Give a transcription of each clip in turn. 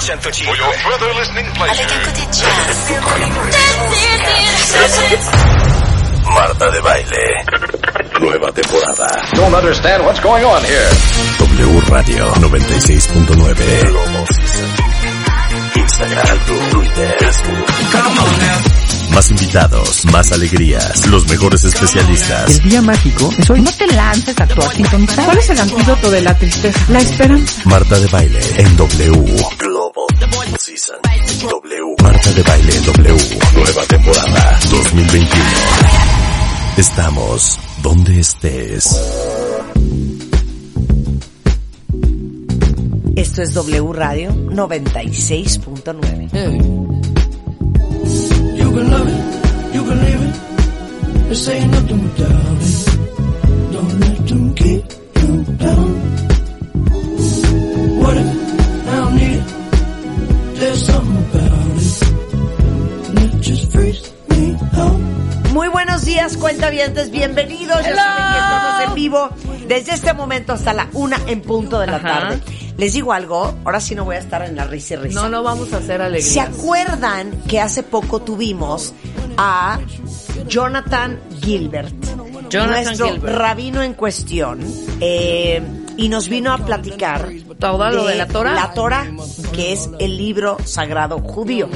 For your further listening pleasure. Avec un côté jazz. Marta de Baile. Nueva temporada. Don't understand what's going on here. W Radio 96.9. Instagram, Twitter, Facebook. Más invitados, más alegrías, los mejores especialistas. El día mágico es hoy. No te lances a sintonizar. ¿Cuál es el antídoto de la tristeza? La esperanza. Marta de Baile en W. W. Marta de Baile W. Nueva temporada 2021. Estamos donde estés. Esto es W Radio 96.9. You can love it, you can leave it. This ain't nothing without it. Don't let them keep you down. What if I don't need it? There's something días, cuentavientes, bienvenidos. Ya saben que estamos en vivo desde este momento hasta la una en punto de la Ajá. tarde. Les digo algo, ahora sí no voy a estar en la risa y risa. No, no vamos a hacer alegría. ¿Se acuerdan que hace poco tuvimos a Jonathan Gilbert? Jonathan nuestro Gilbert. rabino en cuestión. eh, y nos vino a platicar Todo lo de la Torah. La Torah, que es el libro sagrado judío.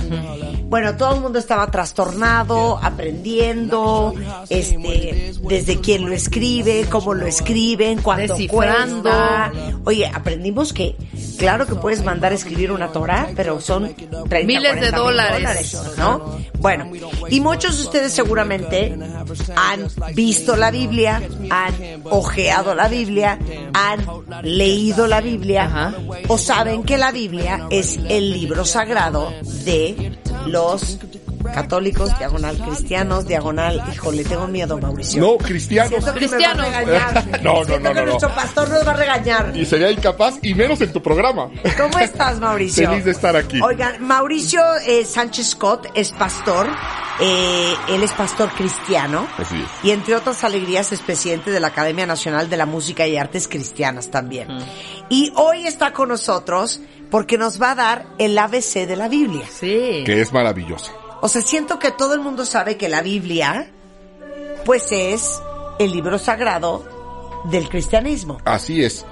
Bueno, todo el mundo estaba trastornado, aprendiendo, este, desde quién lo escribe, cómo lo escriben, cuánto cuesta. Oye, aprendimos que, claro que puedes mandar a escribir una Torah, pero son 30, Miles de 40 mil dólares. ¿no? Bueno, y muchos de ustedes seguramente han visto la Biblia, han ojeado la Biblia, han leído la Biblia Ajá. o saben que la Biblia es el libro sagrado de los católicos, diagonal cristianos, diagonal, híjole, tengo miedo, Mauricio. No, cristianos. Siento que me va a Cristianos. regañar. No, no, no, que no, no. nuestro pastor nos va a regañar. Y sería incapaz, y menos en tu programa. ¿Cómo estás, Mauricio? Feliz de estar aquí. Oigan, Mauricio eh, Sánchez Scott es pastor. eh, él es pastor cristiano. Así es. Y entre otras alegrías es presidente de la Academia Nacional de la Música y Artes Cristianas también. Y hoy está con nosotros porque nos va a dar el ABC de la Biblia. Sí. Que es maravillosa. O sea, siento que todo el mundo sabe que la Biblia, pues es el libro sagrado del cristianismo. Así es.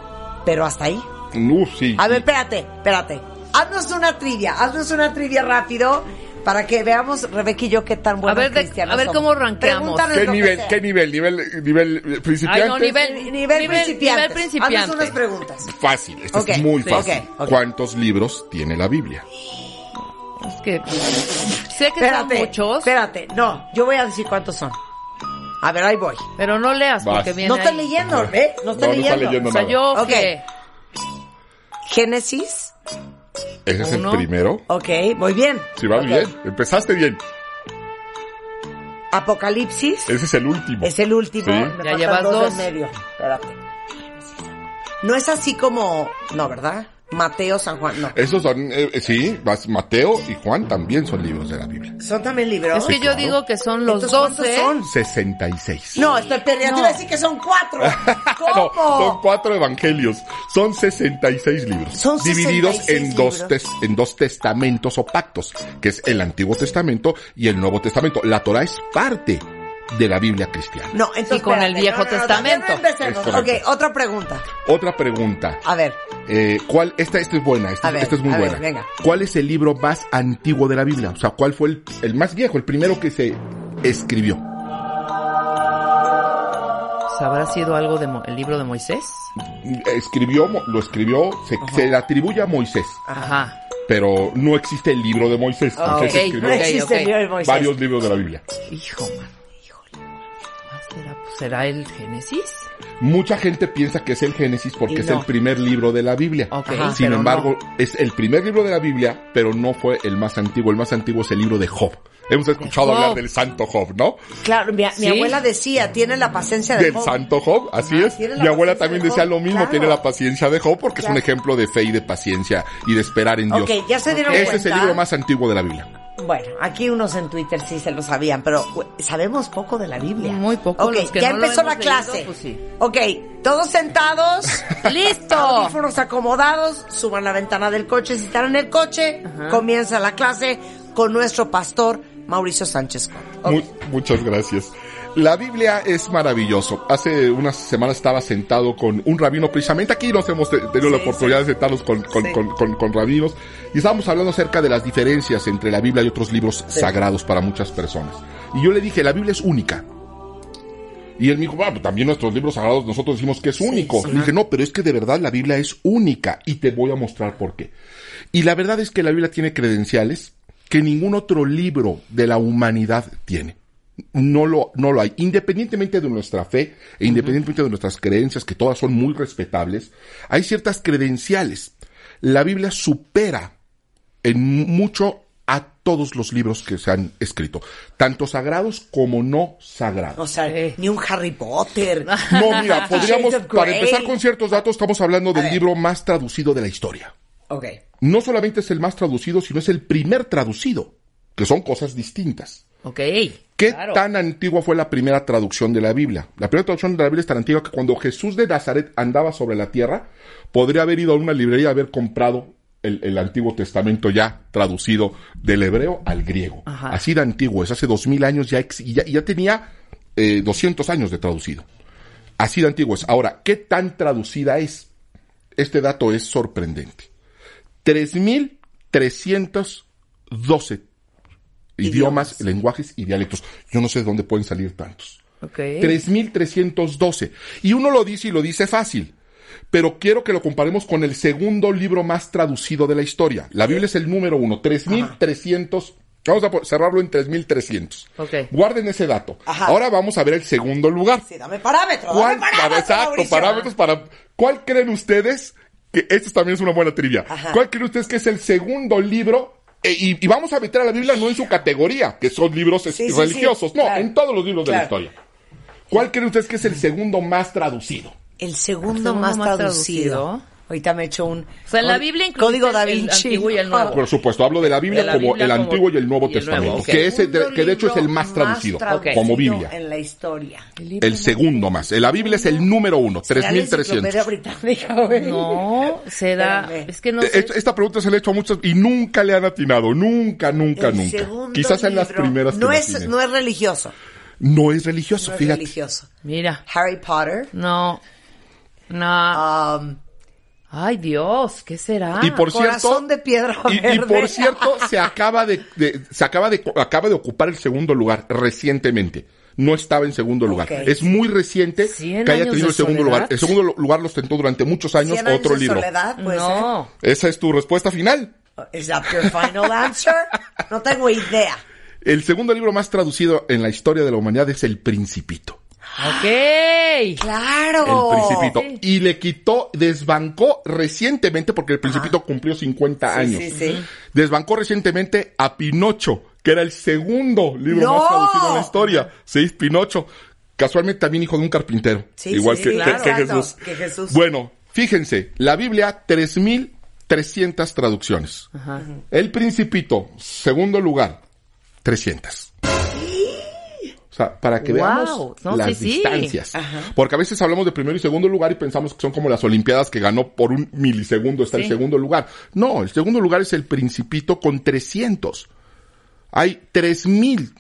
Pero hasta ahí. No, sí. A ver, espérate, espérate. Haznos una trivia, haznos una trivia rápido para que veamos, Rebeca y yo, qué tan buenos A ver de- a ver somos. cómo. Pregúntanos ¿Qué nivel, qué nivel? ¿Nivel, nivel eh, principiante? Ay, no, nivel- Nivel, Nivel- nivel principiante. Haznos unas preguntas. Fácil, esto es muy sí. fácil. ¿Cuántos libros tiene la Biblia? Es que sé que Espérate, son muchos, espérate. No, yo voy a decir cuántos son. A ver, ahí voy. pero no leas Vas. porque viene No ahí. leyendo, ¿eh? No estoy No, no está leyendo. O sea, yo Ok. que Génesis. ¿Ese es el primero? Ok, muy bien. Si va Ok. bien. Empezaste bien. Apocalipsis. Ese es el último. Es el último. Sí. Me Ya llevas dos. dos. en medio. Espérate. No es así como... No, ¿verdad? Mateo, San Juan, no. Esos son, eh, sí, vas- Mateo y Juan también son libros de la Biblia. ¿Son también libros? es que yo digo que son los Entonces, ¿cuántos 12. son? 66. No, estoy perdiendo. Te iba a decir que son cuatro. No, ¿Cómo? son cuatro evangelios. Son 66 libros. Son divididos 66 en dos, libros. tes- en dos testamentos o pactos, que es el Antiguo Testamento y el Nuevo Testamento. La Torah es parte de la Biblia cristiana. No, entonces Y con el. Viejo No, no, no, Testamento. no, ok, otra pregunta. Otra pregunta. A ver, Eh, ¿cuál, esta, esta es buena, esta, A ver, esta es muy a ver, buena. venga. ¿Cuál es el libro más antiguo de la Biblia? O sea, ¿cuál fue el, el más viejo, el primero que se escribió? ¿Habrá sido algo del libro de Moisés? Escribió, lo escribió, se, se le atribuye a Moisés, Ajá. pero no existe el libro de Moisés. Ah, Moisés ok, escribió no ok, existe ok. el libro de Moisés. varios libros de la Biblia. Hijo, man. Híjole. ¿Más será, pues, ¿Será el Génesis? Mucha gente piensa que es el Génesis porque es el primer libro de la Biblia. Ajá. Sin embargo, es el primer libro de la Biblia, pero no fue el más antiguo. El más antiguo es el libro de Job. Hemos escuchado Job. hablar del santo Job, ¿no? claro, mi, abuela decía, tiene la paciencia de Del Job. santo Job, así Ajá, es. Mi abuela también de decía lo mismo, claro. tiene la paciencia de Job porque Claro. es un ejemplo de fe y de paciencia y de esperar en Dios. Ok, ya se dieron Ese cuenta. es el libro más antiguo de la Biblia. Bueno, aquí unos en Twitter sí se lo sabían, pero sabemos poco de la Biblia. Muy poco, Ok, los que ya no empezó la hemos leído, clase. pues sí. Ok, todos sentados. ¡Listo! Audífonos acomodados, suban la ventana del coche si están en el coche. Comienza la clase con nuestro pastor Mauricio Sánchez. Scott. Ok. Mu- muchas gracias. La Biblia es maravilloso. Hace unas semanas estaba sentado con un rabino, precisamente aquí nos hemos te- tenido la Sí, oportunidad de sentarnos con, con, Sí. con, con- rabinos y estábamos hablando acerca de las diferencias entre la Biblia y otros libros sagrados para muchas personas. Y yo le dije, la Biblia es única. Y él me dijo, "Ah, pues también nuestros libros sagrados nosotros decimos que es único. Le dije, no, pero es que de verdad la Biblia es única y te voy a mostrar por qué. Y la verdad es que la Biblia tiene credenciales que ningún otro libro de la humanidad tiene. No lo, no lo hay. Independientemente de nuestra fe e independientemente de nuestras creencias, que todas son muy respetables, hay ciertas credenciales. La Biblia supera en mucho a todos los libros que se han escrito, tanto sagrados como no sagrados. O sea, Eh. ni un Harry Potter. No, mira, podríamos, para empezar con ciertos datos, estamos hablando del libro más traducido de la historia. Ok. No solamente es el más traducido, sino es el primer traducido, que son cosas distintas. Ok. ¿Qué claro. tan antigua fue la primera traducción de la Biblia? La primera traducción de la Biblia es tan antigua que cuando Jesús de Nazaret andaba sobre la tierra, podría haber ido a una librería y haber comprado el, el Antiguo Testamento ya traducido del hebreo al griego. Ajá. Así de antiguo, es hace dos mil años ya, ex- y ya, tenía eh, 200 años de traducido. Así de antiguo es. Ahora, ¿qué tan traducida es? Este dato es sorprendente. 3.312 idiomas, lenguajes y dialectos. Yo no sé de dónde pueden salir tantos. Ok. 3.312. Y uno lo dice y lo dice fácil. Pero quiero que lo comparemos con el segundo libro más traducido de la historia. La Biblia es el número uno, 3.300. Vamos a cerrarlo en 3.300. Ok. Guarden ese dato. Ajá. Ahora vamos a ver el segundo lugar. Sí, dame parámetro. ¿Cuál, Dame parámetro, exacto, Mauricio. parámetros para. ¿Cuál creen ustedes que esto también es una buena trivia? Ajá. ¿Cuál creen ustedes que es el segundo libro? E- y, y vamos a meter a la Biblia no en su categoría, que son libros es- Sí, sí, religiosos, sí, no, claro. en todos los libros de la historia. ¿Cuál creen ustedes que es el segundo más traducido? El segundo, segundo más, más traducido. traducido. Ahorita me he hecho un. O sea, en la Biblia incluye Código da el Vinci. Antiguo y el Nuevo. Por supuesto, hablo de la Biblia De la como Biblia el como- Antiguo y el Nuevo y el Nuevo, Testamento, ok. que, ese, de- Segundo que de hecho es el más traducido, traducido como Biblia. En la historia. El segundo más. La Biblia es el número uno, ¿Será la 3300. enciclopedia británica, güey? No, será. Espérame. Es que no Eh, sé. Esta, pregunta se le ha hecho a muchos y nunca le han atinado. Nunca, nunca, El nunca. Quizás sean las primeras no es, no es religioso. No es religioso, No es fíjate. religioso. Mira. Harry Potter. No. No. um, Ay, Dios, ¿qué será? Y por cierto, Corazón de piedra y, por cierto, se acaba de, de- se acaba de, acaba de ocupar el segundo lugar recientemente. No estaba en segundo lugar. Es muy reciente ¿Cien que haya tenido el segundo soledad? lugar. El segundo lu- lugar lo ostentó durante muchos años Cien años otro de libro. soledad, puede no. Esa es tu respuesta final. ser. Is that your final answer? No tengo idea. El segundo libro más traducido en la historia de la humanidad es El Principito. Ok. Claro. El Principito. Y le quitó, desbancó recientemente, porque el Principito cumplió 50 años. Sí, sí. Desbancó recientemente a Pinocho, que era el segundo libro ¡No! más traducido en la historia. Sí, Pinocho. Casualmente también hijo de un carpintero. Sí, igual sí, que, sí, que- claro. que Exacto, Jesús. que Jesús. Bueno, fíjense, la Biblia, 3.300 traducciones. El Principito, segundo lugar, 300. O sea, para que Wow. veamos No, las sí, sí. distancias. Porque a veces hablamos de primero y segundo lugar y pensamos que son como las Olimpiadas que ganó por un milisegundo está el Sí. segundo lugar. No, el segundo lugar es el Principito con 300. Hay 3000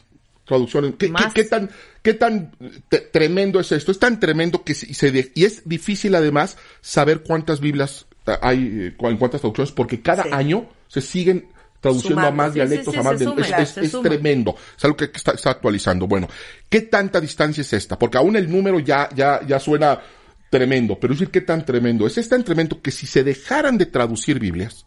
traducciones. ¿Qué, qué- Más. qué tan, qué tan te- tremendo es esto? Es tan tremendo que se de- y es difícil además saber cuántas Biblias eh, hay, eh, en cuántas traducciones, porque cada año se siguen traduciendo a más Sí, dialectos, sí, a más de- es, tremendo. Es algo que está, está actualizando. Bueno, ¿qué tanta distancia es esta? Porque aún el número ya, ya, ya suena tremendo, pero es decir, ¿qué tan tremendo? Es, es tan tremendo que si se dejaran de traducir Biblias,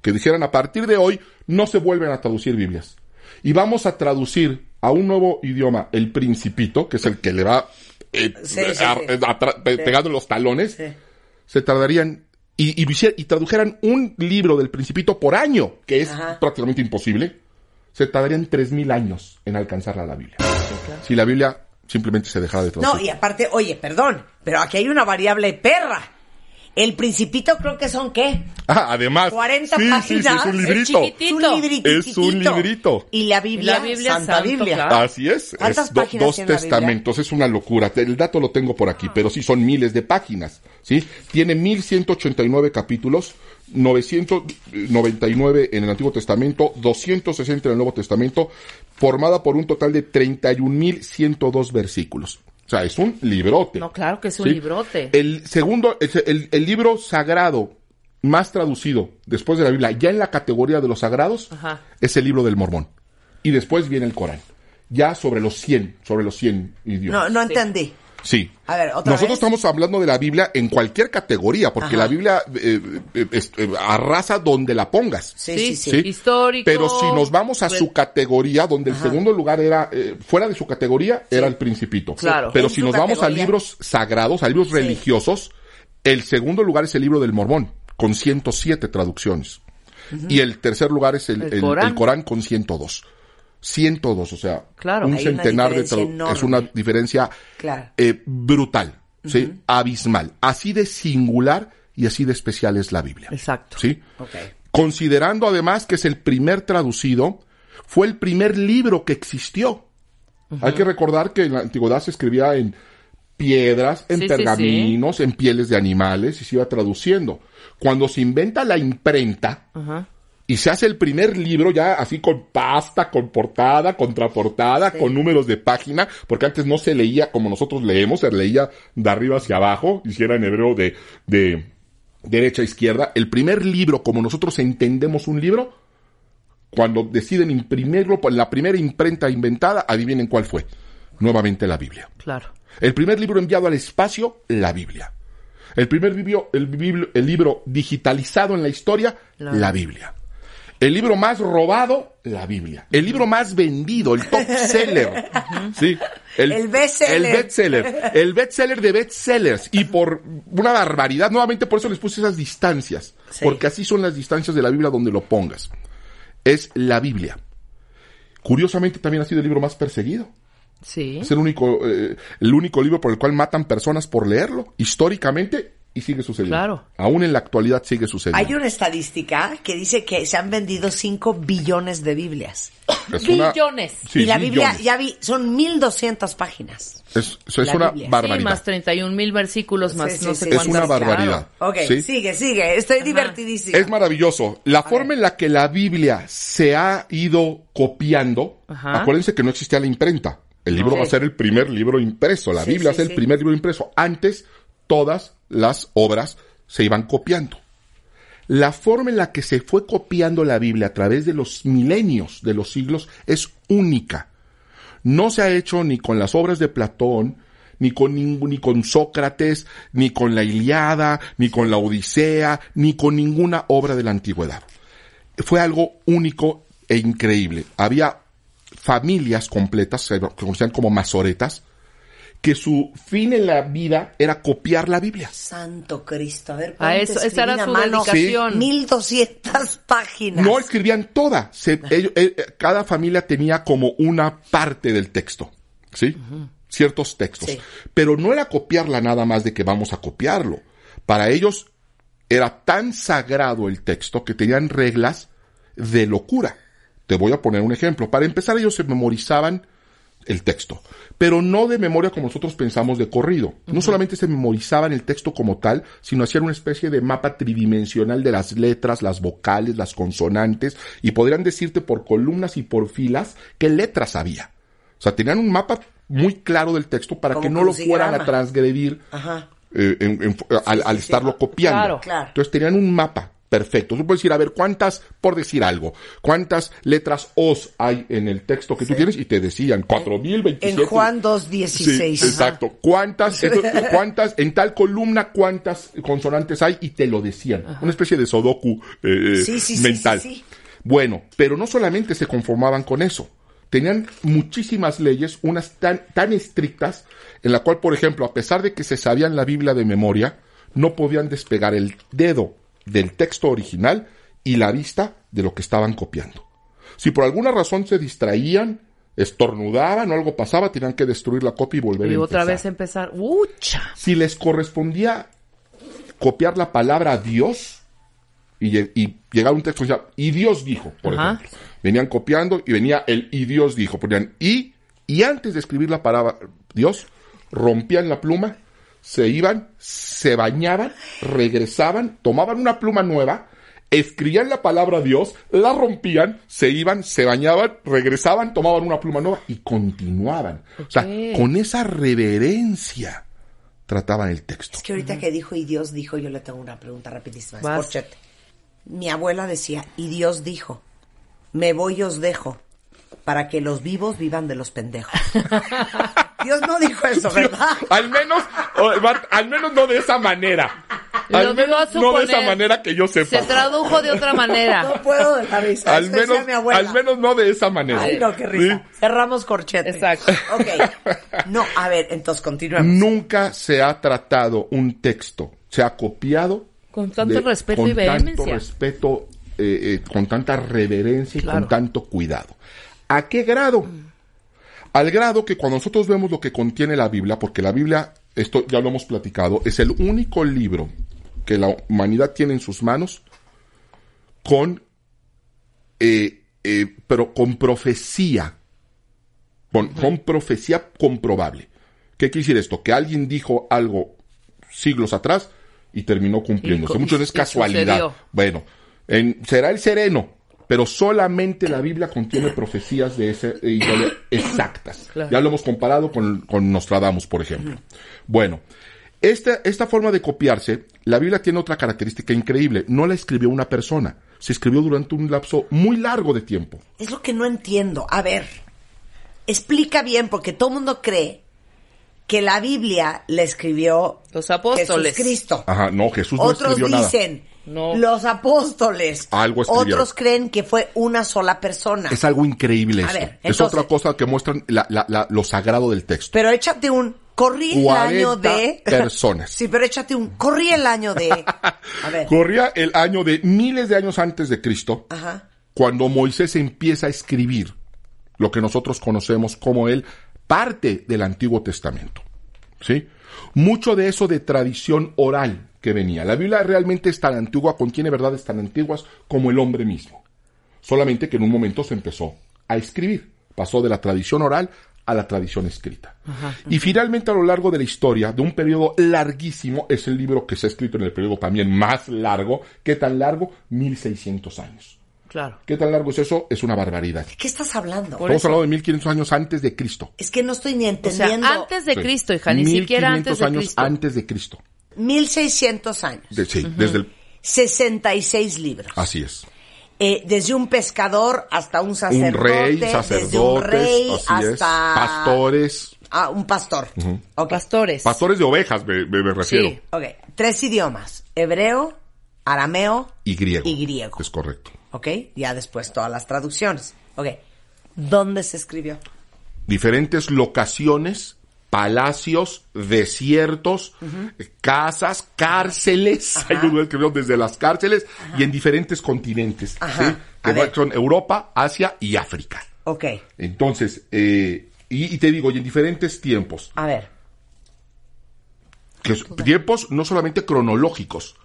que dijeran a partir de hoy no se vuelven a traducir Biblias. Y vamos a traducir a un nuevo idioma el principito, que es el que le va eh, Sí, sí, a- sí. a- tra- pe- Sí. pegando los talones, se tardarían y, y, hicier- y tradujeran un libro del principito por año, que es Ajá. prácticamente imposible, se tardarían tres mil años en alcanzar a la Biblia. Si la Biblia simplemente se dejara de traducir. No, y aparte, oye, perdón, pero aquí hay una variable perra. El Principito creo que son qué? Ah, además. 40 sí, páginas. Sí, sí, es un librito. chiquitito. Es un librito. Es un librito. Y la Biblia, la Biblia Santa santo, Biblia. claro. Así es. ¿Cuántas es do- páginas dos tiene la Biblia? testamentos, es una locura. El dato lo tengo por aquí, pero sí son miles de páginas. ¿sí? Tiene 1189 capítulos, 999 en el Antiguo Testamento, 260 en el Nuevo Testamento, formada por un total de 31.102 versículos. O sea, es un librote. No, claro que es un ¿sí? librote. El segundo, el, el- libro sagrado más traducido después de la Biblia, ya en la categoría de los sagrados, Ajá. es el libro del Mormón. Y después viene el Corán. Ya sobre los 100, sobre los 100 idiomas. No, no entendí. Sí. A ver, ¿otra Nosotros vez? estamos hablando de la Biblia en cualquier categoría, porque Ajá. la Biblia eh, eh, eh, arrasa donde la pongas. Sí, sí, sí. ¿sí? Histórico. Pero si nos vamos a su categoría, donde el segundo lugar era, eh, fuera de su categoría, era el Principito. Claro. Pero si nos vamos a libros sagrados, a libros religiosos, el segundo lugar es el libro del Mormón, con 107 traducciones. Y el tercer lugar es el, El el- Corán. el Corán con 102. 102, o sea, Claro. un centenar de es una diferencia Claro. eh, brutal, ¿sí? Abismal. Así de singular y así de especial es la Biblia. Exacto. ¿Sí? Ok. Considerando además que es el primer traducido, fue el primer libro que existió. Hay que recordar que en la antigüedad se escribía en piedras, en Sí, sí, pergaminos, en pieles de animales y se iba traduciendo. Cuando se inventa la imprenta. Y se hace el primer libro ya así con pasta, con portada, contraportada, con números de página, porque antes no se leía como nosotros leemos, se leía de arriba hacia abajo, y si era en hebreo de, de derecha a izquierda. El primer libro, como nosotros entendemos un libro, cuando deciden imprimirlo, pues la primera imprenta inventada, adivinen cuál fue. Nuevamente la Biblia. Claro. El primer libro enviado al espacio, la Biblia. El primer libro, el, el libro digitalizado en la historia, La- la Biblia. El libro más robado, la Biblia. El libro más vendido, el top seller. ¿sí? El bestseller. El bestseller. El bestseller de bestsellers. Y por una barbaridad, nuevamente por eso les puse esas distancias. Sí. Porque así son las distancias de la Biblia donde lo pongas. Es la Biblia. Curiosamente también ha sido el libro más perseguido. Sí. Es el único, eh, el único libro por el cual matan personas por leerlo, históricamente, y sigue sucediendo. Claro. Aún en la actualidad sigue sucediendo. Hay una estadística que dice que se han vendido 5 billones de Biblias. Es una- Billones. Sí, y la Biblia, billones. ya vi, son 1200 páginas. Es, una Biblia. Barbaridad. Sí, más 31 mil versículos, más Sí, sí, no sé sí. es una barbaridad. Ok, ¿sí? sigue, sigue. Estoy divertidísima. Es maravilloso. La forma en la que la Biblia se ha ido copiando, Ajá. acuérdense que no existía la imprenta. El libro va a ser el primer libro impreso. La Sí, Biblia sí, es el sí. primer libro impreso. Antes, todas las obras se iban copiando. La forma en la que se fue copiando la Biblia a través de los milenios, de los siglos, es única. No se ha hecho ni con las obras de Platón, ni con, ni con Sócrates, ni con la Iliada, ni con la Odisea, ni con ninguna obra de la antigüedad. Fue algo único e increíble. Había familias completas, se conocían como masoretas, que su fin en la vida era copiar la Biblia. Santo Cristo. A ver, A ¿cuánto eso, esa era su mano? dedicación. 1200 páginas. No escribían toda. Se- ellos- eh, eh, cada familia tenía como una parte del texto. ¿Sí? Ciertos textos. Sí. Pero no era copiarla nada más de que vamos a copiarlo. Para ellos era tan sagrado el texto que tenían reglas de locura. Te voy a poner un ejemplo. Para empezar, ellos se memorizaban el texto, pero no de memoria como nosotros pensamos de corrido. No solamente se memorizaban el texto como tal, sino hacían una especie de mapa tridimensional de las letras, las vocales, las consonantes, y podrían decirte por columnas y por filas qué letras había. O sea, tenían un mapa muy claro del texto para Como que no lo fueran a transgredir Ajá. eh, en- en- al, al sí, sí. estarlo copiando. Claro. Claro. Entonces tenían un mapa perfecto. Tú puedes decir, a ver, ¿cuántas, por decir algo, cuántas letras O's hay en el texto que tú tienes? Y te decían, 4027. En Juan Sí, 2.16. exacto. ¿Cuántas, eso- cuántas, en tal columna, cuántas consonantes hay? Y te lo decían. Una especie de sodoku eh, eh, Sí, mental. Bueno, pero no solamente se conformaban con eso. Tenían muchísimas leyes, unas tan, tan estrictas, en la cual, por ejemplo, a pesar de que se sabían la Biblia de memoria, no podían despegar el dedo del texto original y la vista de lo que estaban copiando. Si por alguna razón se distraían, estornudaban o algo pasaba, tenían que destruir la copia y volver Y a otra empezar. vez empezar. ¡Ucha! Si les correspondía copiar la palabra Dios y, y llegar a un texto y Dios dijo, por Ajá. ejemplo. Venían copiando y venía el y Dios dijo. Ponían y, y antes de escribir la palabra Dios, rompían la pluma, se iban, se bañaban, regresaban, tomaban una pluma nueva, escribían la palabra Dios, la rompían, se iban, se bañaban, regresaban, tomaban una pluma nueva y continuaban. O sea, con esa reverencia trataban el texto. Es que ahorita que dijo y Dios dijo, yo le tengo una pregunta rapidísima. Mi abuela decía, y Dios dijo, me voy y os dejo, para que los vivos vivan de los pendejos. Dios no dijo eso, ¿verdad? Al menos, al menos no de esa manera. Lo Al menos no de esa manera que yo sepa. Se tradujo de otra manera. No puedo de la risa. al menos, mi abuela. al menos no de esa manera. Ay, no, qué risa. ¿Sí? Cerramos corchete. Exacto. Ok. No, a ver, entonces continuemos. Nunca se ha tratado un texto, se ha copiado Con tanto respeto con y vehemencia. tanto respeto, eh, eh, con tanta reverencia y Claro. con tanto cuidado. ¿A qué grado? Al grado que cuando nosotros vemos lo que contiene la Biblia, porque la Biblia, esto ya lo hemos platicado, es el único libro que la humanidad tiene en sus manos con, eh, eh, pero con profecía, con, con profecía comprobable. ¿Qué quiere decir esto? Que alguien dijo algo siglos atrás y terminó cumpliéndose. Y co- Mucho no es y casualidad. sucedió. Bueno, en- será el sereno, pero solamente la Biblia contiene profecías de ese índole exactas. Claro. Ya lo hemos comparado con, con Nostradamus, por ejemplo. Bueno, esta, esta forma de copiarse, la Biblia tiene otra característica increíble. No la escribió una persona, se escribió durante un lapso muy largo de tiempo. Es lo que no entiendo. A ver, explica bien, porque todo el mundo cree que la Biblia la escribió Los apóstoles. Jesucristo. Ajá, no, Jesús no Otros escribió nada. dicen No. los apóstoles. Algo escribieron. Otros creen que fue una sola persona. Es algo increíble A eso. ver, es otra cosa que muestran la- la- la- lo sagrado del texto. Pero échate un corrí el 40 año de personas. Sí, pero échate un corrí el año de A ver. Corría el año de miles de años antes de Cristo, Ajá. cuando Moisés empieza a escribir lo que nosotros conocemos como el parte del Antiguo Testamento. ¿Sí? Mucho de eso de tradición oral que venía. La Biblia realmente es tan antigua, contiene verdades tan antiguas como el hombre mismo. Solamente que en un momento se empezó a escribir. Pasó de la tradición oral a la tradición escrita. Y finalmente a lo largo de la historia, de un periodo larguísimo, es el libro que se ha escrito en el periodo también más largo. ¿Qué tan largo? 1600 años. Claro. ¿Qué tan largo es eso? Es una barbaridad. ¿De qué estás hablando? Estamos eso. hablando de 1500 años antes de Cristo. Es que no estoy ni O sea, entendiendo. antes de Sí. Cristo, hija, ni siquiera 1500 antes de años Cristo. antes de Cristo. 1600 años. De- sí, desde el, 66 libros. así es. Eh, desde un pescador hasta un Un sacerdote. desde un sacerdotes, rey así es, hasta pastores, Ah, un pastor. Ok. Pastores. pastores de ovejas me, me- me refiero. Sí. Ok, tres idiomas. Hebreo, arameo Y griego. y griego. Es correcto. Ok, ya después todas las traducciones. Ok, ¿dónde se escribió? Diferentes locaciones, palacios, desiertos, casas, cárceles. Hay uno que escribió desde las cárceles y en diferentes continentes. Ajá. Que son Europa, Asia y África. Ok, Entonces, eh, y, y te digo, y en diferentes tiempos. a ver. que tiempos no solamente cronológicos,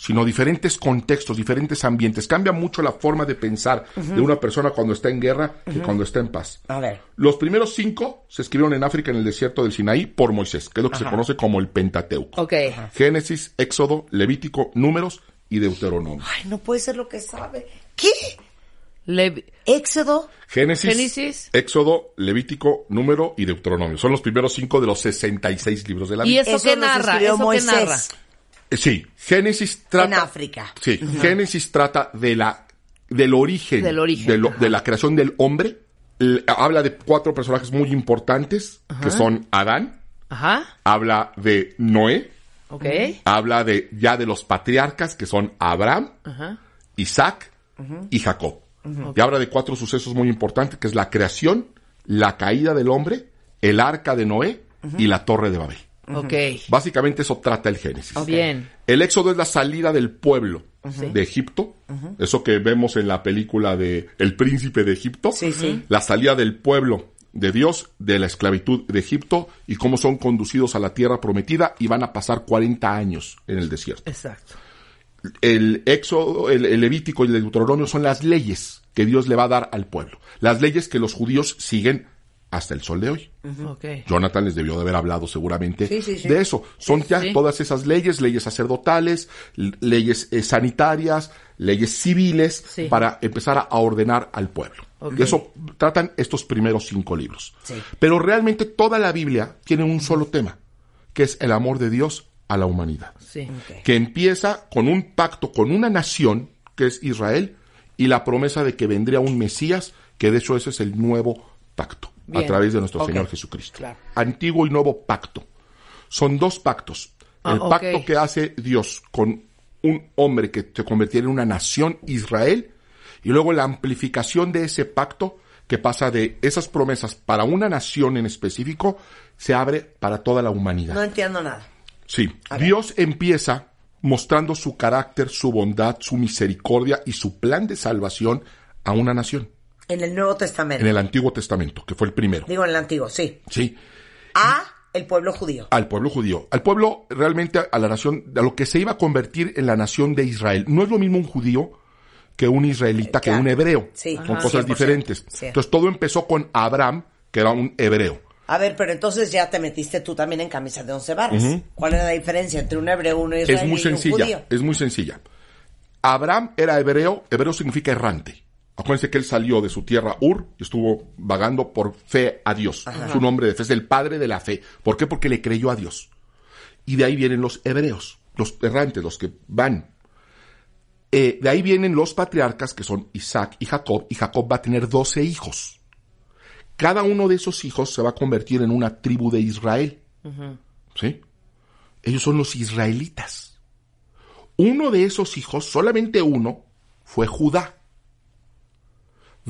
sino diferentes contextos, diferentes ambientes. Cambia mucho la forma de pensar de una persona cuando está en guerra que cuando está en paz. A ver. Los primeros cinco se escribieron en África, en el desierto del Sinaí, por Moisés, que es lo que se conoce como el Pentateuco. Ok. Génesis, Éxodo, Levítico, Números y Deuteronomio. Ay, no puede ser lo que sabe. ¿Qué? Levi- Éxodo. Génesis, Génesis. Éxodo, Levítico, Número y Deuteronomio. Son los primeros cinco de los 66 libros de la ¿Y eso, Eso qué los narra? ¿Eso qué Moisés. narra? Sí, Génesis trata... En África. Sí, Génesis trata de la, del origen, Del origen, de, lo- ajá. de la creación del hombre. L- habla de cuatro personajes muy importantes, que son Adán, Ajá. habla de Noé, Ok. habla de ya de los patriarcas, que son Abraham, Ajá. Isaac y Jacob. Y habla de cuatro sucesos muy importantes, que es la creación, la caída del hombre, el arca de Noé y la torre de Babel. Ok. Básicamente eso trata el Génesis. Bien. El éxodo es la salida del pueblo de Egipto. Eso que vemos en la película de El príncipe de Egipto. Sí, sí. La salida del pueblo de Dios de la esclavitud de Egipto y cómo son conducidos a la tierra prometida y van a pasar 40 años en el desierto. Exacto. El Éxodo, el, el Levítico y el Deuteronomio son las leyes que Dios le va a dar al pueblo. Las leyes que los judíos siguen hasta el sol de hoy. Jonathan les debió de haber hablado seguramente Sí, sí, sí. de eso. Son ya sí. todas esas leyes, leyes sacerdotales, leyes eh, sanitarias, leyes civiles, Sí. para empezar a, a ordenar al pueblo. De eso tratan estos primeros cinco libros. Sí. Pero realmente toda la Biblia tiene un solo tema, que es el amor de Dios a la humanidad. Sí. Que empieza con un pacto con una nación, que es Israel, y la promesa de que vendría un Mesías, que de hecho ese es el nuevo pacto, Bien. a través de nuestro. Señor Jesucristo. Claro. Antiguo y nuevo pacto. Son dos pactos. Ah, el pacto que hace Dios con un hombre que se convertiría en una nación, Israel, y luego la amplificación de ese pacto que pasa de esas promesas para una nación en específico, se abre para toda la humanidad. No entiendo nada. Sí, Dios empieza mostrando su carácter, su bondad, su misericordia y su plan de salvación a una nación. En el Nuevo Testamento. En el Antiguo Testamento, que fue el primero. Digo en el Antiguo, sí. Sí, A el pueblo judío. al pueblo judío. Al pueblo, realmente, a la nación, a lo que se iba a convertir en la nación de Israel. No es lo mismo un judío que un israelita, que un hebreo. Sí. Son Ajá. cosas 100%. diferentes. Sí. Entonces todo empezó con Abraham, que era un hebreo. A ver, pero entonces ya te metiste tú también en camisa de once varas. ¿Cuál era la diferencia entre un hebreo, un israelí Es muy y un sencilla, judío? es muy sencilla. Abraham era hebreo, hebreo significa errante. Acuérdense que él salió de su tierra Ur y estuvo vagando por fe a Dios. Su nombre de fe es el padre de la fe. ¿Por qué? Porque le creyó a Dios. Y de ahí vienen los hebreos, los errantes, los que van. Eh, de ahí vienen los patriarcas que son Isaac y Jacob, y Jacob va a tener doce hijos. Cada uno de esos hijos se va a convertir en una tribu de Israel. ¿Sí? Ellos son los israelitas. Uno de esos hijos, solamente uno, fue Judá.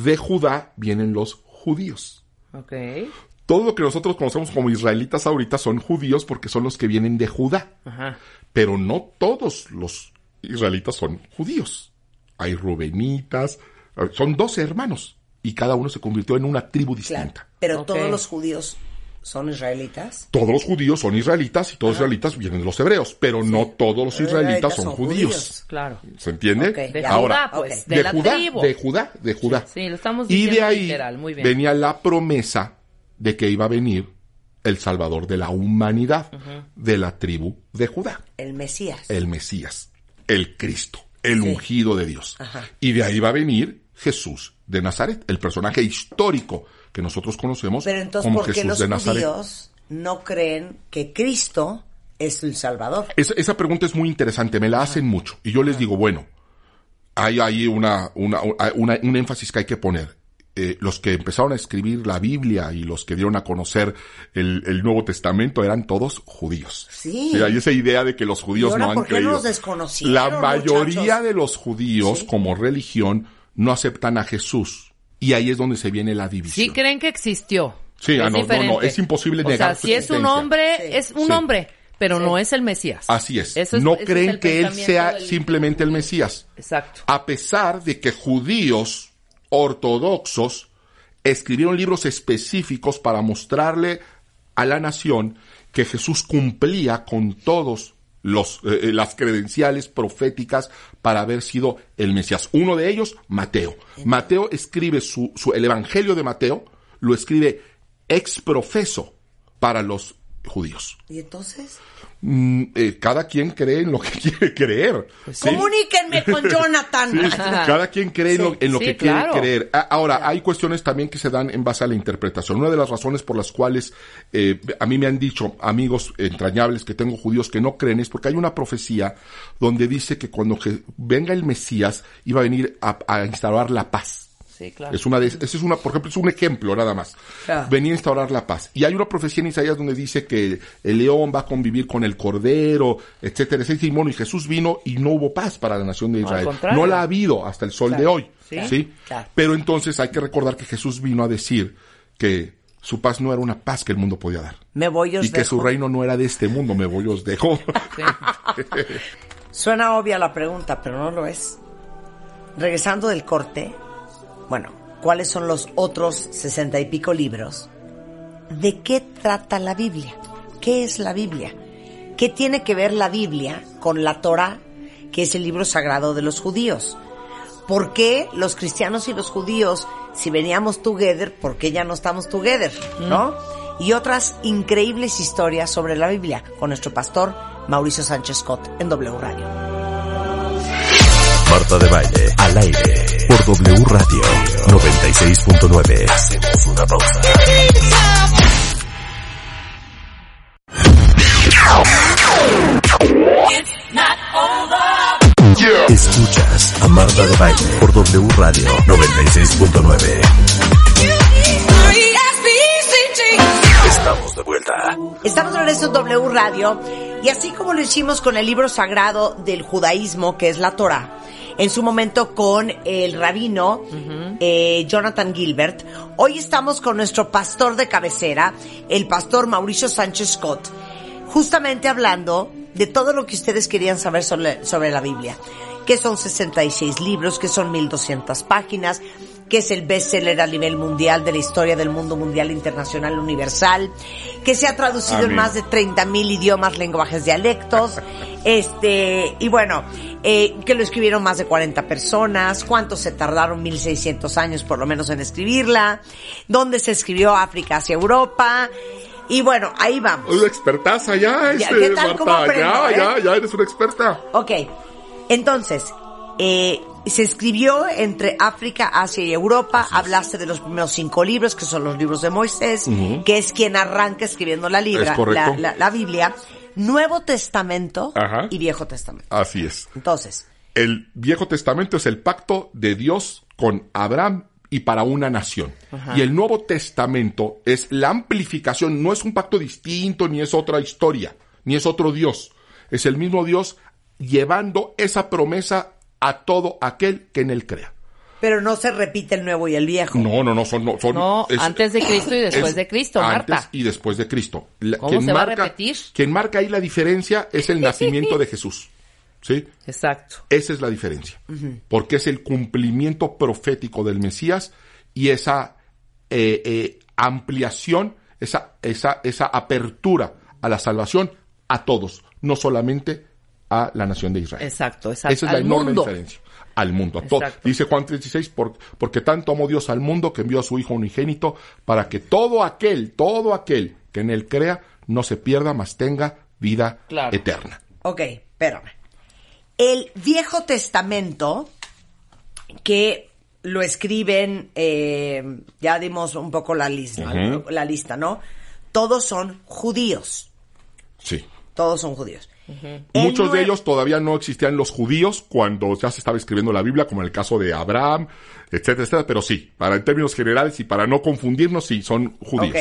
De Judá vienen los judíos. Ok. Todo lo que nosotros conocemos como israelitas ahorita son judíos porque son los que vienen de Judá. Ajá. Pero no todos los israelitas son judíos. Hay rubenitas, son 12 hermanos y cada uno se convirtió en una tribu distinta. Claro. Pero todos los judíos son israelitas. Todos los judíos son israelitas y todos los israelitas vienen de los hebreos, pero no todos los israelitas son, son judíos. judíos. Claro. ¿Se entiende? De Ya. Judá, pues. de, De, la Judá, tribu. de Judá, de Judá. Sí, lo estamos y diciendo de ahí literal. Muy bien. venía la promesa de que iba a venir el Salvador de la humanidad, de la tribu de Judá, El Mesías. el Mesías, el Cristo, el Sí. ungido de Dios. Ajá. Y de ahí va a venir Jesús de Nazaret, el personaje histórico que nosotros conocemos Pero entonces, como ¿por qué Jesús los de Nazaret. judíos no creen que Cristo es el Salvador? Esa, esa pregunta es muy interesante, me la hacen mucho. Y yo les digo, bueno, hay ahí una, una, una- un énfasis que hay que poner. Eh, los que empezaron a escribir la Biblia y los que dieron a conocer el, el Nuevo Testamento eran todos judíos. Sí. hay esa idea de que los judíos ¿Y ahora no han por qué creído. desconocieron, la mayoría muchachos? de los judíos, Sí. como religión, no aceptan a Jesús. Y ahí es donde se viene la división. Sí creen que existió. Sí, Es ah, no, no, diferente. no, es imposible o negar sea, su si es un hombre, Sí. es un Sí. hombre, pero no es el Mesías. Así es. Eso es- no es creen que él sea del- simplemente el Mesías. Exacto. a pesar de que judíos ortodoxos escribieron libros específicos para mostrarle a la nación que Jesús cumplía con todos los eh, eh, las credenciales proféticas para haber sido el Mesías. Uno de ellos, Mateo. Mateo escribe su, su el Evangelio de Mateo lo escribe ex profeso para los judíos. ¿Y entonces? Mm, eh, cada quien cree en lo que quiere creer. ¿sí? Comuníquenme con Jonathan. Sí, cada quien cree en lo, en lo que claro. quiere creer. A- Ahora, hay cuestiones también que se dan en base a la interpretación. Una de las razones por las cuales eh, a mí me han dicho amigos entrañables que tengo judíos que no creen es porque hay una profecía donde dice que cuando je- venga el Mesías iba a venir a, a instaurar la paz. Sí, claro. Es una de, ese es una, por ejemplo, es un ejemplo nada más. Claro. Venía a instaurar la paz. Y hay una profecía en Isaías donde dice que el león va a convivir con el cordero, etcétera, etcétera. Y bueno, y Jesús vino y no hubo paz para la nación de Israel. No la ha habido hasta el sol de hoy. Sí. ¿sí? Pero entonces hay que recordar que Jesús vino a decir que su paz no era una paz que el mundo podía dar. Me voy os Y que su reino no era de este mundo, me voy os dejo. Suena obvia la pregunta, pero no lo es. Regresando del corte, bueno, ¿cuáles son los otros sesenta y pico libros ¿de qué trata la Biblia? ¿Qué es la Biblia? ¿Qué tiene que ver la Biblia con la Torah, que es el libro sagrado de los judíos? ¿Por qué los cristianos y los judíos, si veníamos together, por qué ya no estamos together? ¿No? Y otras increíbles historias sobre la Biblia con nuestro pastor Mauricio Sánchez Scott en W Radio. Marta de Baile, al aire, por W Radio 96.9. Hacemos una pausa. Escuchas a Marta de Baile por W Radio 96.9. Estamos de vuelta. Estamos en regreso en W Radio y así como lo hicimos con el libro sagrado del judaísmo, que es la Torah, en su momento con el rabino eh, Jonathan Gilbert, hoy estamos con nuestro pastor de cabecera, el pastor Mauricio Sánchez Scott, justamente hablando de todo lo que ustedes querían saber sobre, sobre la Biblia, que son 66 libros, que son 1200 páginas, que es el bestseller a nivel mundial de la historia del mundo mundial internacional universal, que se ha traducido en más de 30 mil idiomas, lenguajes, dialectos, este, y bueno, eh, que lo escribieron más de 40 personas, cuántos se tardaron 1600 años por lo menos en escribirla, dónde se escribió África hacia Europa, y bueno, ahí vamos. Una expertaza ya, Ya, este, ¿qué tal? ¿Cómo Marta. aprendo, ya, eh? ya, ya eres una experta. Ok, entonces, eh, se escribió entre África, Asia y Europa, hablaste de los primeros cinco libros, que son los libros de Moisés, que es quien arranca escribiendo la, libra, Es la, la- la Biblia, Nuevo Testamento Ajá. y Viejo Testamento. Así es. Entonces, El Viejo Testamento es el pacto de Dios con Abraham y para una nación. Y el Nuevo Testamento es la amplificación, no es un pacto distinto, ni es otra historia, ni es otro Dios. Es el mismo Dios llevando esa promesa a todo aquel que en él crea. pero no se repite el Nuevo y el Viejo. No, no, no, son... No, son- No, es- antes de Cristo y después es de Cristo, antes Marta. y después de Cristo. La- ¿Cómo quien se va a marca- repetir? Quien marca ahí la diferencia es el nacimiento de Jesús. ¿Sí? Exacto. Esa es la diferencia. Porque es el cumplimiento profético del Mesías y esa eh, eh, ampliación, esa, esa, esa apertura a la salvación a todos, no solamente a la nación de Israel. Exacto, exacto. Esa es la enorme mundo. diferencia. Al mundo. Exacto. Dice Juan 3:16, por, porque tanto amó Dios al mundo que envió a su Hijo unigénito para que todo aquel, todo aquel que en él crea, no se pierda, mas tenga vida Claro. eterna. Ok, espérame. El Viejo Testamento, que lo escriben, eh, ya dimos un poco la lista, la lista, ¿no? Todos son judíos. Sí. Todos son judíos. Muchos de ellos todavía no existían los judíos cuando ya se estaba escribiendo la Biblia, como en el caso de Abraham, etcétera, etcétera. Pero sí, para en términos generales y para no confundirnos, sí, son judíos.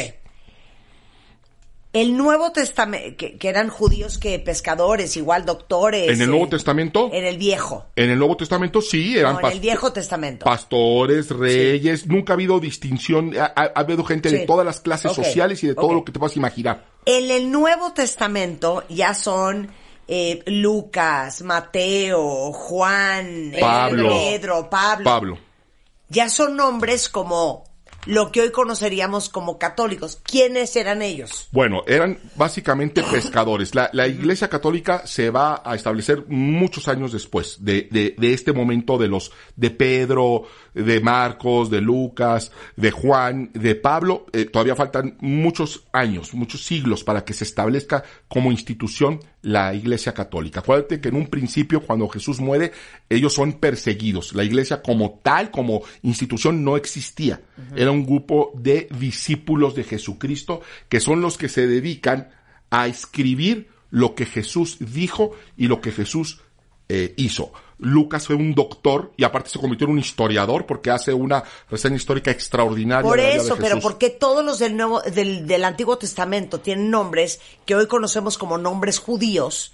El Nuevo Testamento, que, que eran judíos que pescadores, igual doctores. En el eh, Nuevo Testamento, En el Viejo. en el Nuevo Testamento sí eran No, en el Viejo Testamento. pastores, reyes. Nunca ha habido distinción. Ha, ha- ha habido gente Sí. de todas las clases sociales y de todo lo que te puedas imaginar. En el Nuevo Testamento ya son eh, Lucas, Mateo, Juan, eh, Pablo. Pedro, Pablo. Pablo. Ya son nombres como lo que hoy conoceríamos como católicos. ¿Quiénes eran ellos? Bueno, eran básicamente pescadores. La, la Iglesia Católica se va a establecer muchos años después de, de, de este momento de los de Pedro, de Marcos, de Lucas, de Juan, de Pablo. Eh, todavía faltan muchos años, muchos siglos para que se establezca como institución la Iglesia Católica. Acuérdate que en un principio, cuando Jesús muere, ellos son perseguidos. La Iglesia como tal, como institución, no existía. Era un grupo de discípulos de Jesucristo que son los que se dedican a escribir lo que Jesús dijo y lo que Jesús eh, hizo. Lucas fue un doctor y aparte se convirtió en un historiador porque hace una reseña histórica extraordinaria. Por de la vida de eso, pero Jesús. ¿por qué todos los del, nuevo, del, del Antiguo Testamento tienen nombres que hoy conocemos como nombres judíos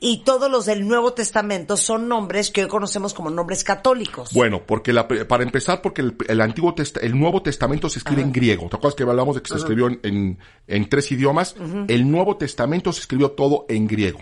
y todos los del Nuevo Testamento son nombres que hoy conocemos como nombres católicos? Bueno, porque la, para empezar, porque el, el antiguo Testa- el Nuevo Testamento se escribe en griego. ¿Te acuerdas que hablamos de que se escribió en, en, en tres idiomas? El Nuevo Testamento se escribió todo en griego.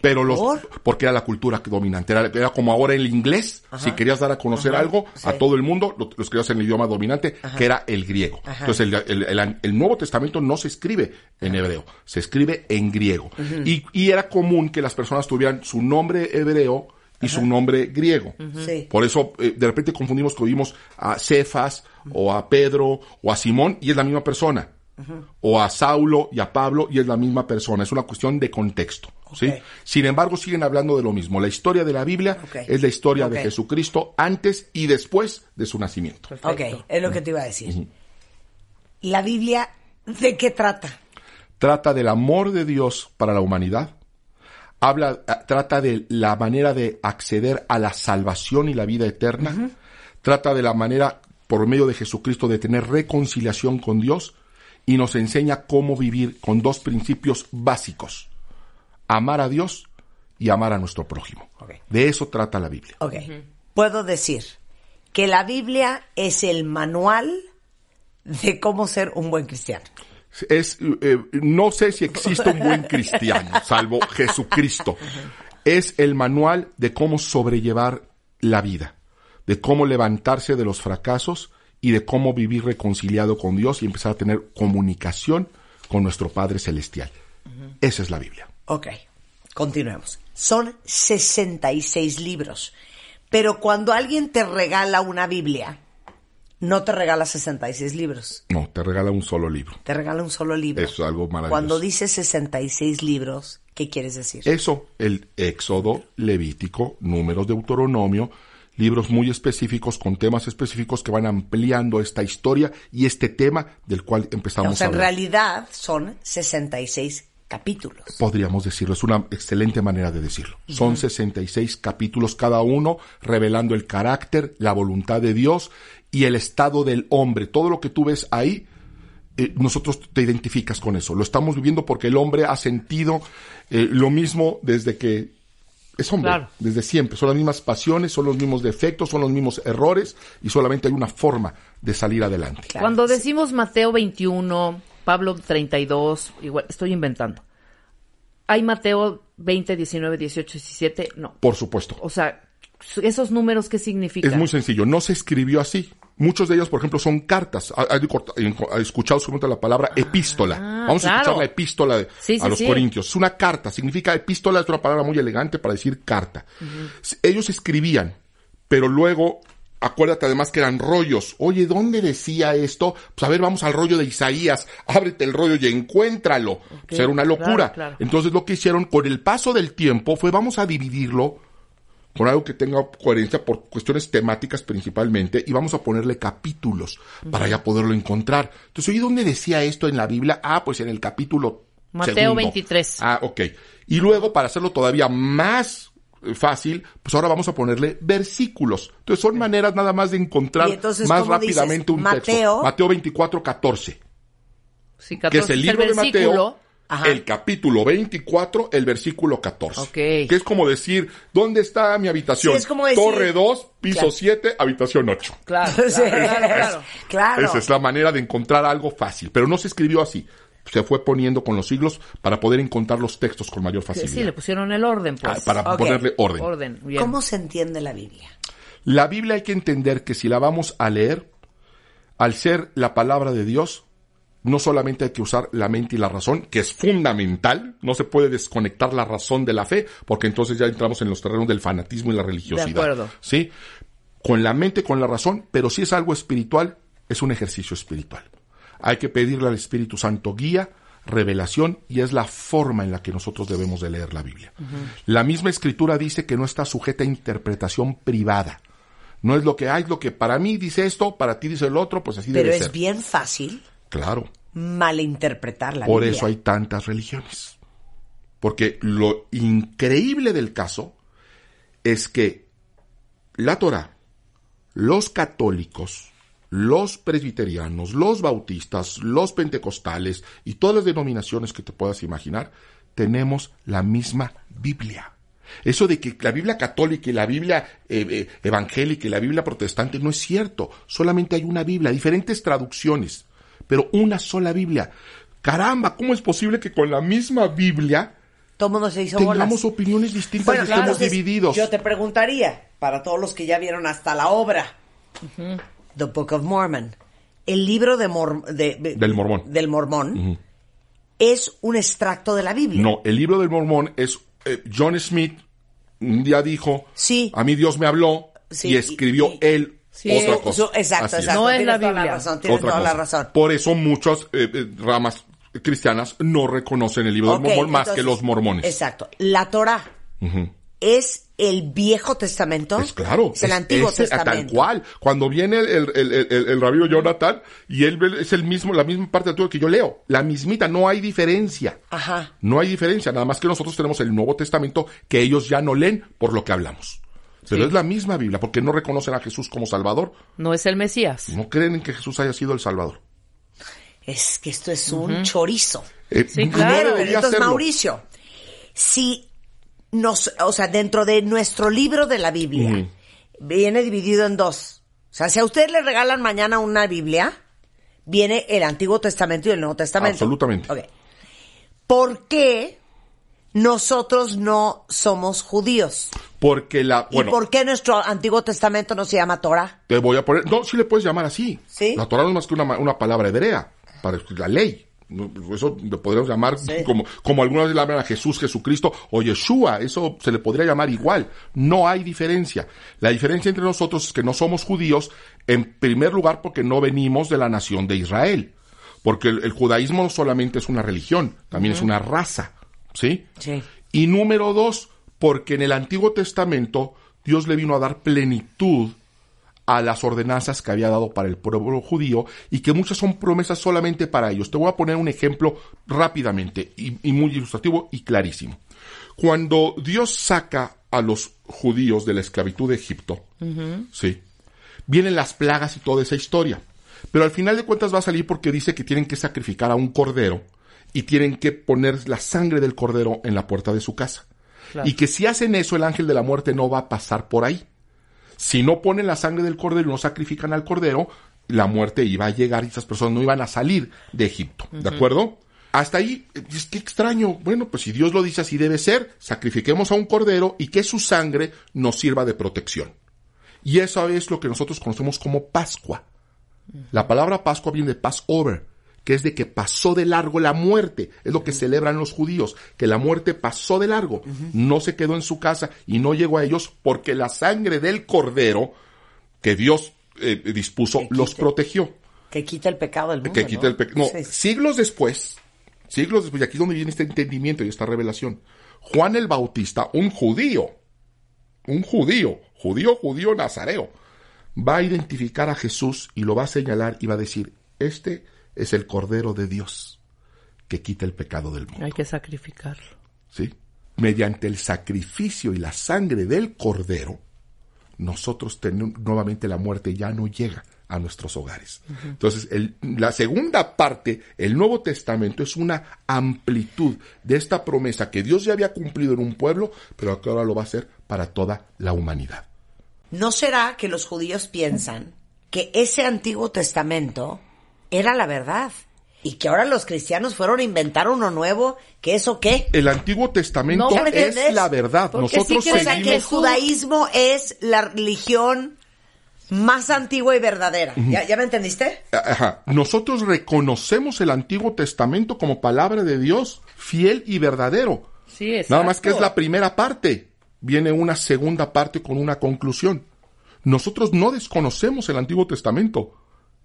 Pero los, ¿Por? porque era la cultura dominante. Era, era como ahora el inglés. Si querías dar a conocer algo a todo el mundo, lo, lo escribías en el idioma dominante, que era el griego. Entonces, el, el- el- el Nuevo Testamento no se escribe en hebreo, se escribe en griego. y, y era común que las personas tuvieran su nombre hebreo y su nombre griego. Sí. Por eso, eh, de repente confundimos que oímos a Cefas, o a Pedro, o a Simón, y es la misma persona. O a Saulo y a Pablo, y es la misma persona. Es una cuestión de contexto. ¿sí? Sin embargo, siguen hablando de lo mismo. La historia de la Biblia es la historia de Jesucristo antes y después de su nacimiento. Ok, es lo que te iba a decir. La Biblia, ¿de qué trata? Trata del amor de Dios para la humanidad. Habla, eh, trata de la manera de acceder a la salvación y la vida eterna. Trata de la manera, por medio de Jesucristo, de tener reconciliación con Dios. Y nos enseña cómo vivir con dos principios básicos. Amar a Dios y amar a nuestro prójimo. De eso trata la Biblia. Puedo decir que la Biblia es el manual de cómo ser un buen cristiano. es eh, no sé si existe un buen cristiano salvo Jesucristo es el manual de cómo sobrellevar la vida de cómo levantarse de los fracasos y de cómo vivir reconciliado con Dios y empezar a tener comunicación con nuestro Padre celestial esa es la Biblia Ok, continuemos. Son 66 libros. Pero cuando alguien te regala una Biblia, no te regala 66 libros. no te regala un solo libro Te regala un solo libro. Eso es algo maravilloso. Cuando dice 66 libros, ¿qué quieres decir? Eso, el Éxodo, Levítico, Números, Deuteronomio, libros muy específicos con temas específicos que van ampliando esta historia y este tema del cual empezamos o sea, a en realidad son 66 capítulos. Podríamos decirlo, es una excelente manera de decirlo. Son 66 capítulos cada uno revelando el carácter, la voluntad de Dios y el estado del hombre. Todo lo que tú ves ahí, eh, nosotros te identificas con eso. Lo estamos viviendo porque el hombre ha sentido eh, lo mismo desde que es hombre, Claro. desde siempre. Son las mismas pasiones, son los mismos defectos, son los mismos errores y solamente hay una forma de salir adelante. Claro. Cuando decimos Mateo 21, Pablo 32, igual, estoy inventando. ¿Hay Mateo 20, 19, 18, 17? No. Por supuesto. O sea, ¿esos números qué significan? Es muy sencillo, no se escribió así. Muchos de ellos, por ejemplo, son cartas. Ha, ha- ha escuchado seguramente la palabra epístola. Vamos a Ah, escuchar la epístola de- Sí, sí, a los sí. corintios. Es una carta. Significa epístola, es una palabra muy elegante para decir carta. Ellos escribían, pero luego, acuérdate además que eran rollos. Oye, ¿dónde decía esto? Pues a ver, vamos al rollo de Isaías. Ábrete el rollo y encuéntralo. Pues era una locura. claro, claro. Entonces lo que hicieron con el paso del tiempo fue vamos a dividirlo con algo que tenga coherencia por cuestiones temáticas principalmente y vamos a ponerle capítulos para ya poderlo encontrar. Entonces, oye, ¿dónde decía esto en la Biblia? Ah, pues en el capítulo Mateo segundo. 23. Ah, ok. Y luego, para hacerlo todavía más fácil, pues ahora vamos a ponerle versículos. Entonces, son maneras nada más de encontrar entonces, más rápidamente un Mateo- texto. Mateo 24, 14 Sí, que es 14 el libro de versículo. Mateo, Ajá. el capítulo 24, el versículo 14. Ok. Que es como decir, ¿dónde está mi habitación? Sí, es como decir- Torre 2, piso Claro. 7, habitación 8. Claro, Sí. claro, claro, claro. Claro. Esa es la manera de encontrar algo fácil, pero no se escribió así. Se fue poniendo con los siglos para poder encontrar los textos con mayor facilidad. sí, le pusieron el orden, pues. Ah, para ponerle orden. Orden, bien. ¿Cómo se entiende la Biblia? La Biblia hay que entender que si la vamos a leer, al ser la palabra de Dios, no solamente hay que usar la mente y la razón, que es fundamental, no se puede desconectar la razón de la fe, porque entonces ya entramos en los terrenos del fanatismo y la religiosidad. De acuerdo. ¿Sí? Con la mente, con la razón, pero si es algo espiritual, es un ejercicio espiritual. Hay que pedirle al Espíritu Santo guía, revelación, y es la forma en la que nosotros debemos de leer la Biblia. La misma escritura dice que no está sujeta a interpretación privada. No es lo que hay, lo que para mí dice esto, para ti dice el otro, pues así Pero debe es ser. bien fácil Claro. malinterpretar la Por Biblia. eso hay tantas religiones. Porque lo increíble del caso es que la Torah, los católicos, los presbiterianos, los bautistas, los pentecostales y todas las denominaciones que te puedas imaginar, tenemos la misma Biblia. Eso de que la Biblia católica y la Biblia eh, eh, evangélica y la Biblia protestante no es cierto. Solamente hay una Biblia, diferentes traducciones, pero una sola Biblia. Caramba, ¿cómo es posible que con la misma Biblia todo el mundo se hizo tengamos bolas. opiniones distintas Bueno, y estemos entonces, divididos. Yo te preguntaría, para todos los que ya vieron hasta la obra, The Book of Mormon, el libro de Mor- de- de- Del Mormón. del Mormón, es un extracto de la Biblia. No, el libro del Mormón es eh, John Smith un día dijo, Sí. a mí Dios me habló Sí, y escribió y- y- él Sí, otra cosa. su- exacto, exacto. No es la toda Biblia. razón, tienes Otra toda la cosa. razón. Por eso muchas eh, eh, ramas cristianas no reconocen el libro del Mormón más entonces, que los mormones. Exacto. La Torah es el Viejo Testamento. Es claro, Es el Antiguo ese, Testamento. Tal cual. Cuando viene el, el, el, el- el rabino Jonathan y él es el mismo, la misma parte de todo que yo leo. La mismita, no hay diferencia. Ajá. No hay diferencia, nada más que nosotros tenemos el Nuevo Testamento que ellos ya no leen por lo que hablamos. Pero es la misma Biblia, porque no reconocen a Jesús como Salvador. No es el Mesías. No creen en que Jesús haya sido el Salvador. Es que esto es un chorizo. Eh, Sí, no claro. Entonces. Mauricio, si nos, o sea, dentro de nuestro libro de la Biblia, viene dividido en dos. O sea, si a usted le regalan mañana una Biblia, viene el Antiguo Testamento y el Nuevo Testamento. Absolutamente. Ok. ¿Por qué nosotros no somos judíos? Porque la, bueno, ¿Y por qué nuestro Antiguo Testamento no se llama Torah? te voy a poner, no, sí le puedes llamar así. ¿Sí? La Torah no es más que una, una palabra hebrea, para la ley. Eso lo podríamos llamar como, como algunas le llaman a Jesús, Jesucristo o Yeshua. Eso se le podría llamar igual. No hay diferencia. La diferencia entre nosotros es que no somos judíos, en primer lugar, porque no venimos de la nación de Israel. Porque el, el judaísmo no solamente es una religión, también es una raza. ¿Sí? Sí. Y número dos, porque en el Antiguo Testamento Dios le vino a dar plenitud a las ordenanzas que había dado para el pueblo judío y que muchas son promesas solamente para ellos. Te voy a poner un ejemplo rápidamente y, y muy ilustrativo y clarísimo. Cuando Dios saca a los judíos de la esclavitud de Egipto, sí, vienen las plagas y toda esa historia. Pero al final de cuentas va a salir porque dice que tienen que sacrificar a un cordero y tienen que poner la sangre del cordero en la puerta de su casa. Y que si hacen eso, el ángel de la muerte no va a pasar por ahí. Si no ponen la sangre del cordero y no sacrifican al cordero, la muerte iba a llegar y esas personas no iban a salir de Egipto. ¿De acuerdo? Hasta ahí, es que extraño. Bueno, pues si Dios lo dice así debe ser, sacrifiquemos a un cordero y que su sangre nos sirva de protección. Y eso es lo que nosotros conocemos como Pascua. La palabra Pascua viene de Passover, que es de que pasó de largo la muerte. Es lo que celebran los judíos, que la muerte pasó de largo. No se quedó en su casa y no llegó a ellos porque la sangre del cordero que Dios eh, dispuso Que los protegió. Que quita el pecado del mundo. Que quita ¿no? el pecado. No, Sí. siglos después, siglos después, y aquí es donde viene este entendimiento y esta revelación. Juan el Bautista, un judío, un judío, judío, judío nazareo, va a identificar a Jesús y lo va a señalar y va a decir, este es el Cordero de Dios que quita el pecado del mundo. Hay que sacrificarlo. ¿sí? Mediante el sacrificio y la sangre del cordero, nosotros tenemos nuevamente la muerte ya no llega a nuestros hogares. Entonces, el- la segunda parte, el Nuevo Testamento, es una amplitud de esta promesa que Dios ya había cumplido en un pueblo, pero que ahora lo va a hacer para toda la humanidad. ¿No será que los judíos piensan que ese Antiguo Testamento era la verdad? Y que ahora los cristianos fueron a inventar uno nuevo, que eso qué? El Antiguo Testamento No, ¿me es la verdad. Porque Nosotros sí que- O sea, que el seguimos... judaísmo es la religión más antigua y verdadera. ¿Ya, ¿Ya me entendiste? Ajá. Nosotros reconocemos el Antiguo Testamento como palabra de Dios, fiel y verdadero. Sí, es. Nada más que es la primera parte. Viene una segunda parte con una conclusión. Nosotros no desconocemos el Antiguo Testamento.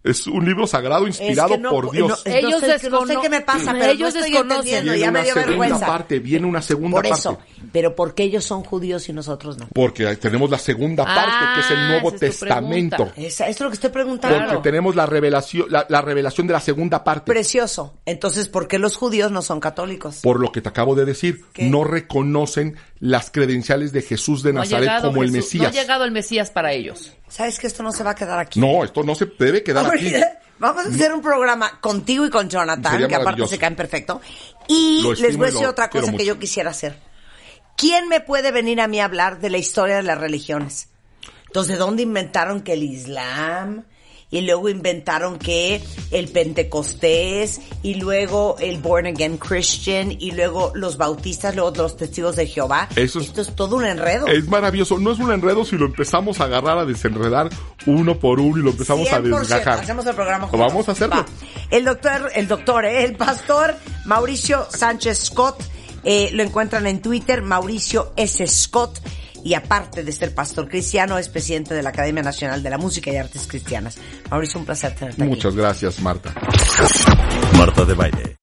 Es un libro sagrado inspirado Es que no- por Dios. no- Ellos entonces, no sé qué me pasa, pero ellos no estoy desconocen. entendiendo, viene ya me dio segunda vergüenza. parte, viene una segunda Por parte. eso. Pero ¿por qué ellos son judíos y nosotros no? Porque tenemos la segunda Ah, parte, que es el Nuevo es Testamento. esto es lo que estoy preguntando. Porque tenemos la revelación, la, la revelación de la segunda parte. Precioso. Entonces, ¿por qué los judíos no son católicos? por lo que te acabo de decir, ¿Qué? no reconocen las credenciales de Jesús de Nazaret como el Mesías. No ha llegado el Mesías para ellos. ¿Sabes que esto no se va a quedar aquí? No, esto no se debe quedar aquí. Vamos a hacer un programa contigo y con Jonathan, Sería que aparte se caen perfecto. Y Lo les voy a decir otra cosa que yo quisiera hacer. ¿Quién me puede venir a mí a hablar de la historia de las religiones? Entonces, ¿de dónde inventaron que el Islam y luego inventaron que el Pentecostés y luego el Born Again Christian y luego los bautistas, luego los testigos de Jehová. Eso es- Esto es todo un enredo. Es maravilloso. No es un enredo si lo empezamos a agarrar, a desenredar uno por uno y lo empezamos a 100%. desgajar. Hacemos el programa juntos. Vamos a hacerlo. Va. El doctor, el doctor, ¿eh? el pastor Mauricio Sánchez Scott, eh, lo encuentran en Twitter, Mauricio S. Scott. Y aparte de ser pastor cristiano, es presidente de la Academia Nacional de la Música y Artes Cristianas. Mauricio, un placer tenerte aquí. Muchas gracias, Marta. Marta de Baile.